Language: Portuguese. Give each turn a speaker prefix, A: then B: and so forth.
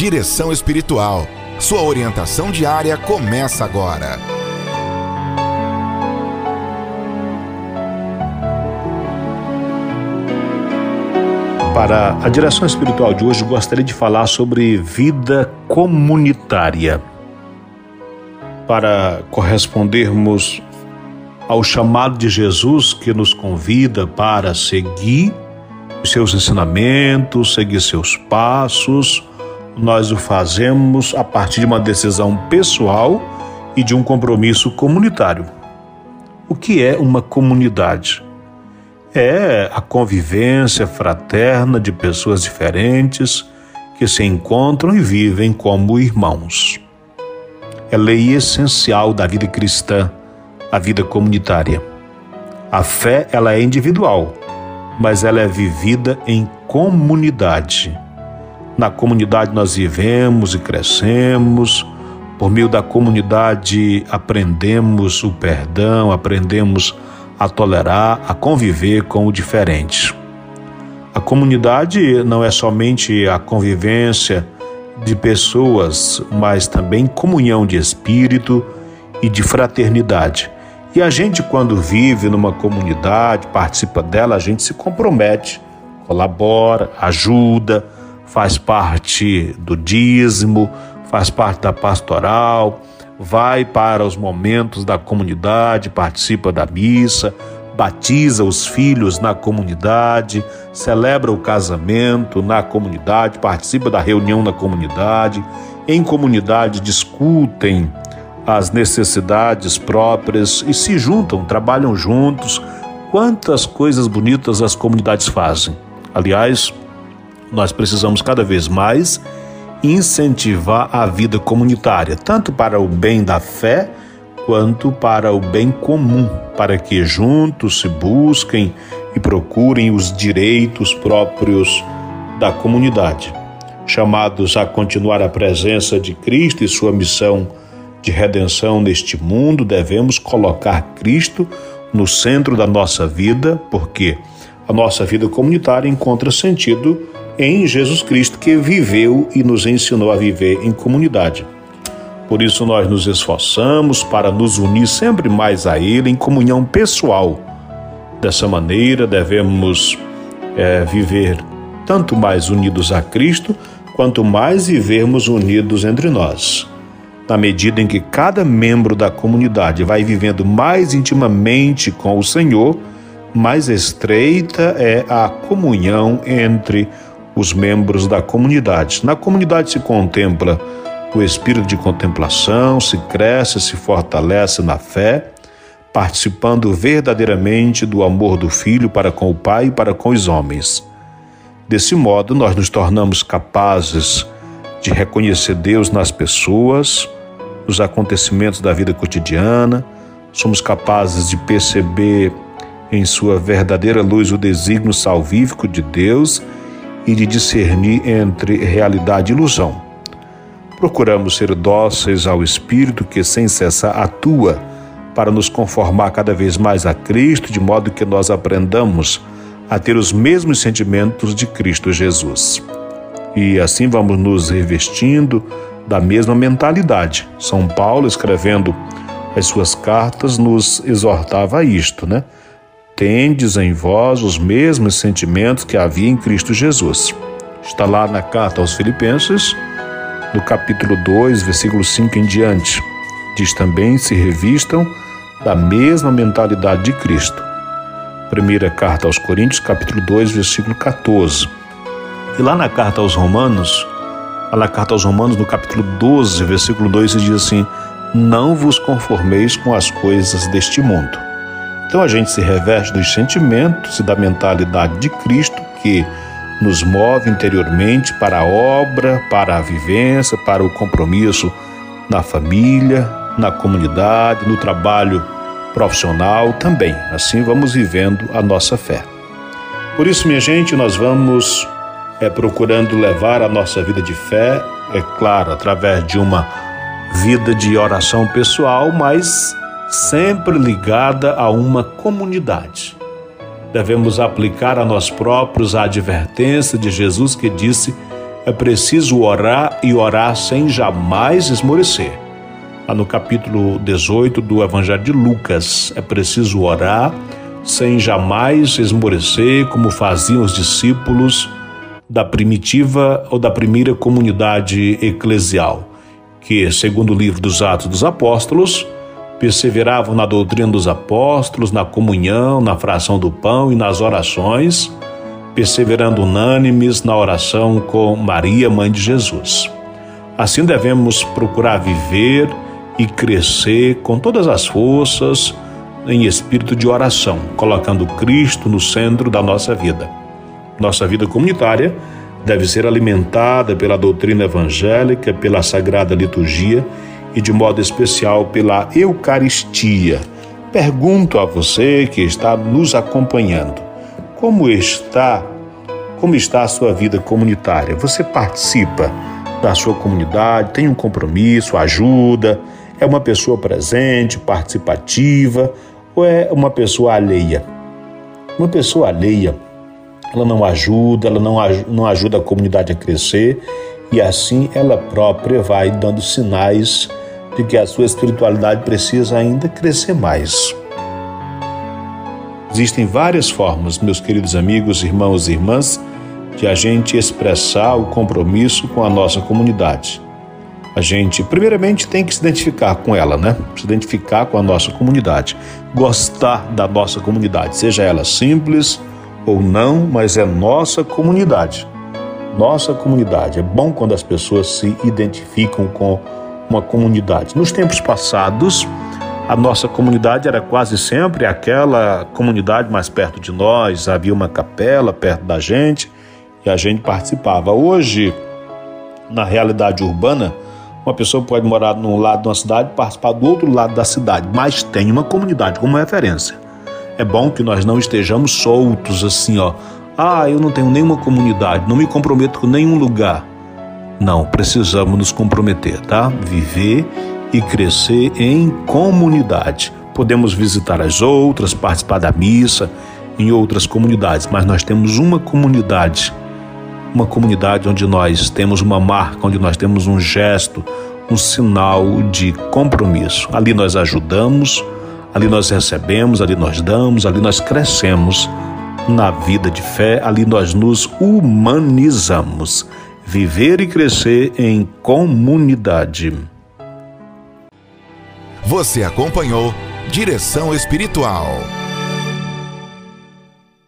A: Direção Espiritual. Sua orientação diária começa agora.
B: Para a direção espiritual de hoje, gostaria de falar sobre vida comunitária. Para correspondermos ao chamado de Jesus que nos convida para seguir os seus ensinamentos, seguir seus passos, nós o fazemos a partir de uma decisão pessoal e de um compromisso comunitário. O que é uma comunidade? É a convivência fraterna de pessoas diferentes que se encontram e vivem como irmãos. É lei essencial da vida cristã, a vida comunitária. A fé, ela é individual, mas ela é vivida em comunidade. Na comunidade nós vivemos e crescemos, por meio da comunidade aprendemos o perdão, aprendemos a tolerar, a conviver com o diferente. A comunidade não é somente a convivência de pessoas, mas também comunhão de espírito e de fraternidade. E a gente, quando vive numa comunidade, participa dela, a gente se compromete, colabora, ajuda, faz parte do dízimo, faz parte da pastoral, vai para os momentos da comunidade, participa da missa, batiza os filhos na comunidade, celebra o casamento na comunidade, participa da reunião na comunidade, em comunidade discutem as necessidades próprias e se juntam, trabalham juntos. Quantas coisas bonitas as comunidades fazem. Aliás, nós precisamos cada vez mais incentivar a vida comunitária, tanto para o bem da fé quanto para o bem comum, para que juntos se busquem e procurem os direitos próprios da comunidade. Chamados a continuar a presença de Cristo e sua missão de redenção neste mundo, devemos colocar Cristo no centro da nossa vida, porque a nossa vida comunitária encontra sentido em Jesus Cristo, que viveu e nos ensinou a viver em comunidade. Por isso, nós nos esforçamos para nos unir sempre mais a Ele em comunhão pessoal. Dessa maneira, devemos é, viver tanto mais unidos a Cristo, quanto mais vivermos unidos entre nós. Na medida em que cada membro da comunidade vai vivendo mais intimamente com o Senhor, mais estreita é a comunhão entre os membros da comunidade. Na comunidade se contempla o espírito de contemplação, se cresce, se fortalece na fé, participando verdadeiramente do amor do Filho para com o Pai e para com os homens. Desse modo, nós nos tornamos capazes de reconhecer Deus nas pessoas, nos acontecimentos da vida cotidiana, somos capazes de perceber em sua verdadeira luz o desígnio salvífico de Deus e de discernir entre realidade e ilusão. Procuramos ser dóceis ao Espírito que sem cessar atua para nos conformar cada vez mais a Cristo, de modo que nós aprendamos a ter os mesmos sentimentos de Cristo Jesus. E assim vamos nos revestindo da mesma mentalidade. São Paulo, escrevendo as suas cartas, nos exortava a isto, né? Tendes em vós os mesmos sentimentos que havia em Cristo Jesus. Está lá na carta aos Filipenses, no capítulo 2, versículo 5 em diante. Diz também: se revistam da mesma mentalidade de Cristo. Primeira carta aos Coríntios, capítulo 2, versículo 14. E lá na carta aos Romanos, lá na carta aos Romanos, no capítulo 12, versículo 2, se diz assim: Não vos conformeis com as coisas deste mundo então a gente se reveste dos sentimentos e da mentalidade de Cristo que nos move interiormente para a obra, para a vivência, para o compromisso na família, na comunidade, no trabalho profissional também. Assim vamos vivendo a nossa fé. Por isso, minha gente, nós vamos é, procurando levar a nossa vida de fé, é claro, através de uma vida de oração pessoal, mas sempre ligada a uma comunidade. Devemos aplicar a nós próprios a advertência de Jesus que disse: é preciso orar e orar sem jamais esmorecer. Lá no capítulo 18 do Evangelho de Lucas, é preciso orar sem jamais esmorecer, como faziam os discípulos da primitiva ou da primeira comunidade eclesial, que, segundo o livro dos Atos dos Apóstolos, perseveravam na doutrina dos apóstolos, na comunhão, na fração do pão e nas orações, perseverando unânimes na oração com Maria, mãe de Jesus. Assim devemos procurar viver e crescer com todas as forças em espírito de oração, colocando Cristo no centro da nossa vida. Nossa vida comunitária deve ser alimentada pela doutrina evangélica, pela sagrada liturgia e, de modo especial, pela Eucaristia. Pergunto a você que está nos acompanhando: como está, como está a sua vida comunitária? Você participa da sua comunidade, tem um compromisso, ajuda, é uma pessoa presente, participativa ou é uma pessoa alheia? Uma pessoa alheia, ela não ajuda, ela não, não ajuda a comunidade a crescer e assim ela própria vai dando sinais de que a sua espiritualidade precisa ainda crescer mais. Existem várias formas, meus queridos amigos, irmãos e irmãs, de a gente expressar o compromisso com a nossa comunidade. A gente, primeiramente, tem que se identificar com ela, né? Se identificar com a nossa comunidade. Gostar da nossa comunidade, seja ela simples ou não, mas é nossa comunidade. Nossa comunidade. É bom quando as pessoas se identificam com uma comunidade. Nos tempos passados, a nossa comunidade era quase sempre aquela comunidade mais perto de nós, havia uma capela perto da gente e a gente participava. Hoje, na realidade urbana, uma pessoa pode morar num lado de uma cidade e participar do outro lado da cidade, mas tem uma comunidade como referência. É bom que nós não estejamos soltos assim, ó. Ah, eu não tenho nenhuma comunidade, não me comprometo com nenhum lugar. Não, precisamos nos comprometer, tá? Viver e crescer em comunidade. Podemos visitar as outras, participar da missa em outras comunidades, mas nós temos uma comunidade, uma comunidade onde nós temos uma marca, onde nós temos um gesto, um sinal de compromisso. Ali nós ajudamos, ali nós recebemos, ali nós damos, ali nós crescemos na vida de fé, ali nós nos humanizamos viver e crescer em comunidade.
A: Você acompanhou Direção Espiritual.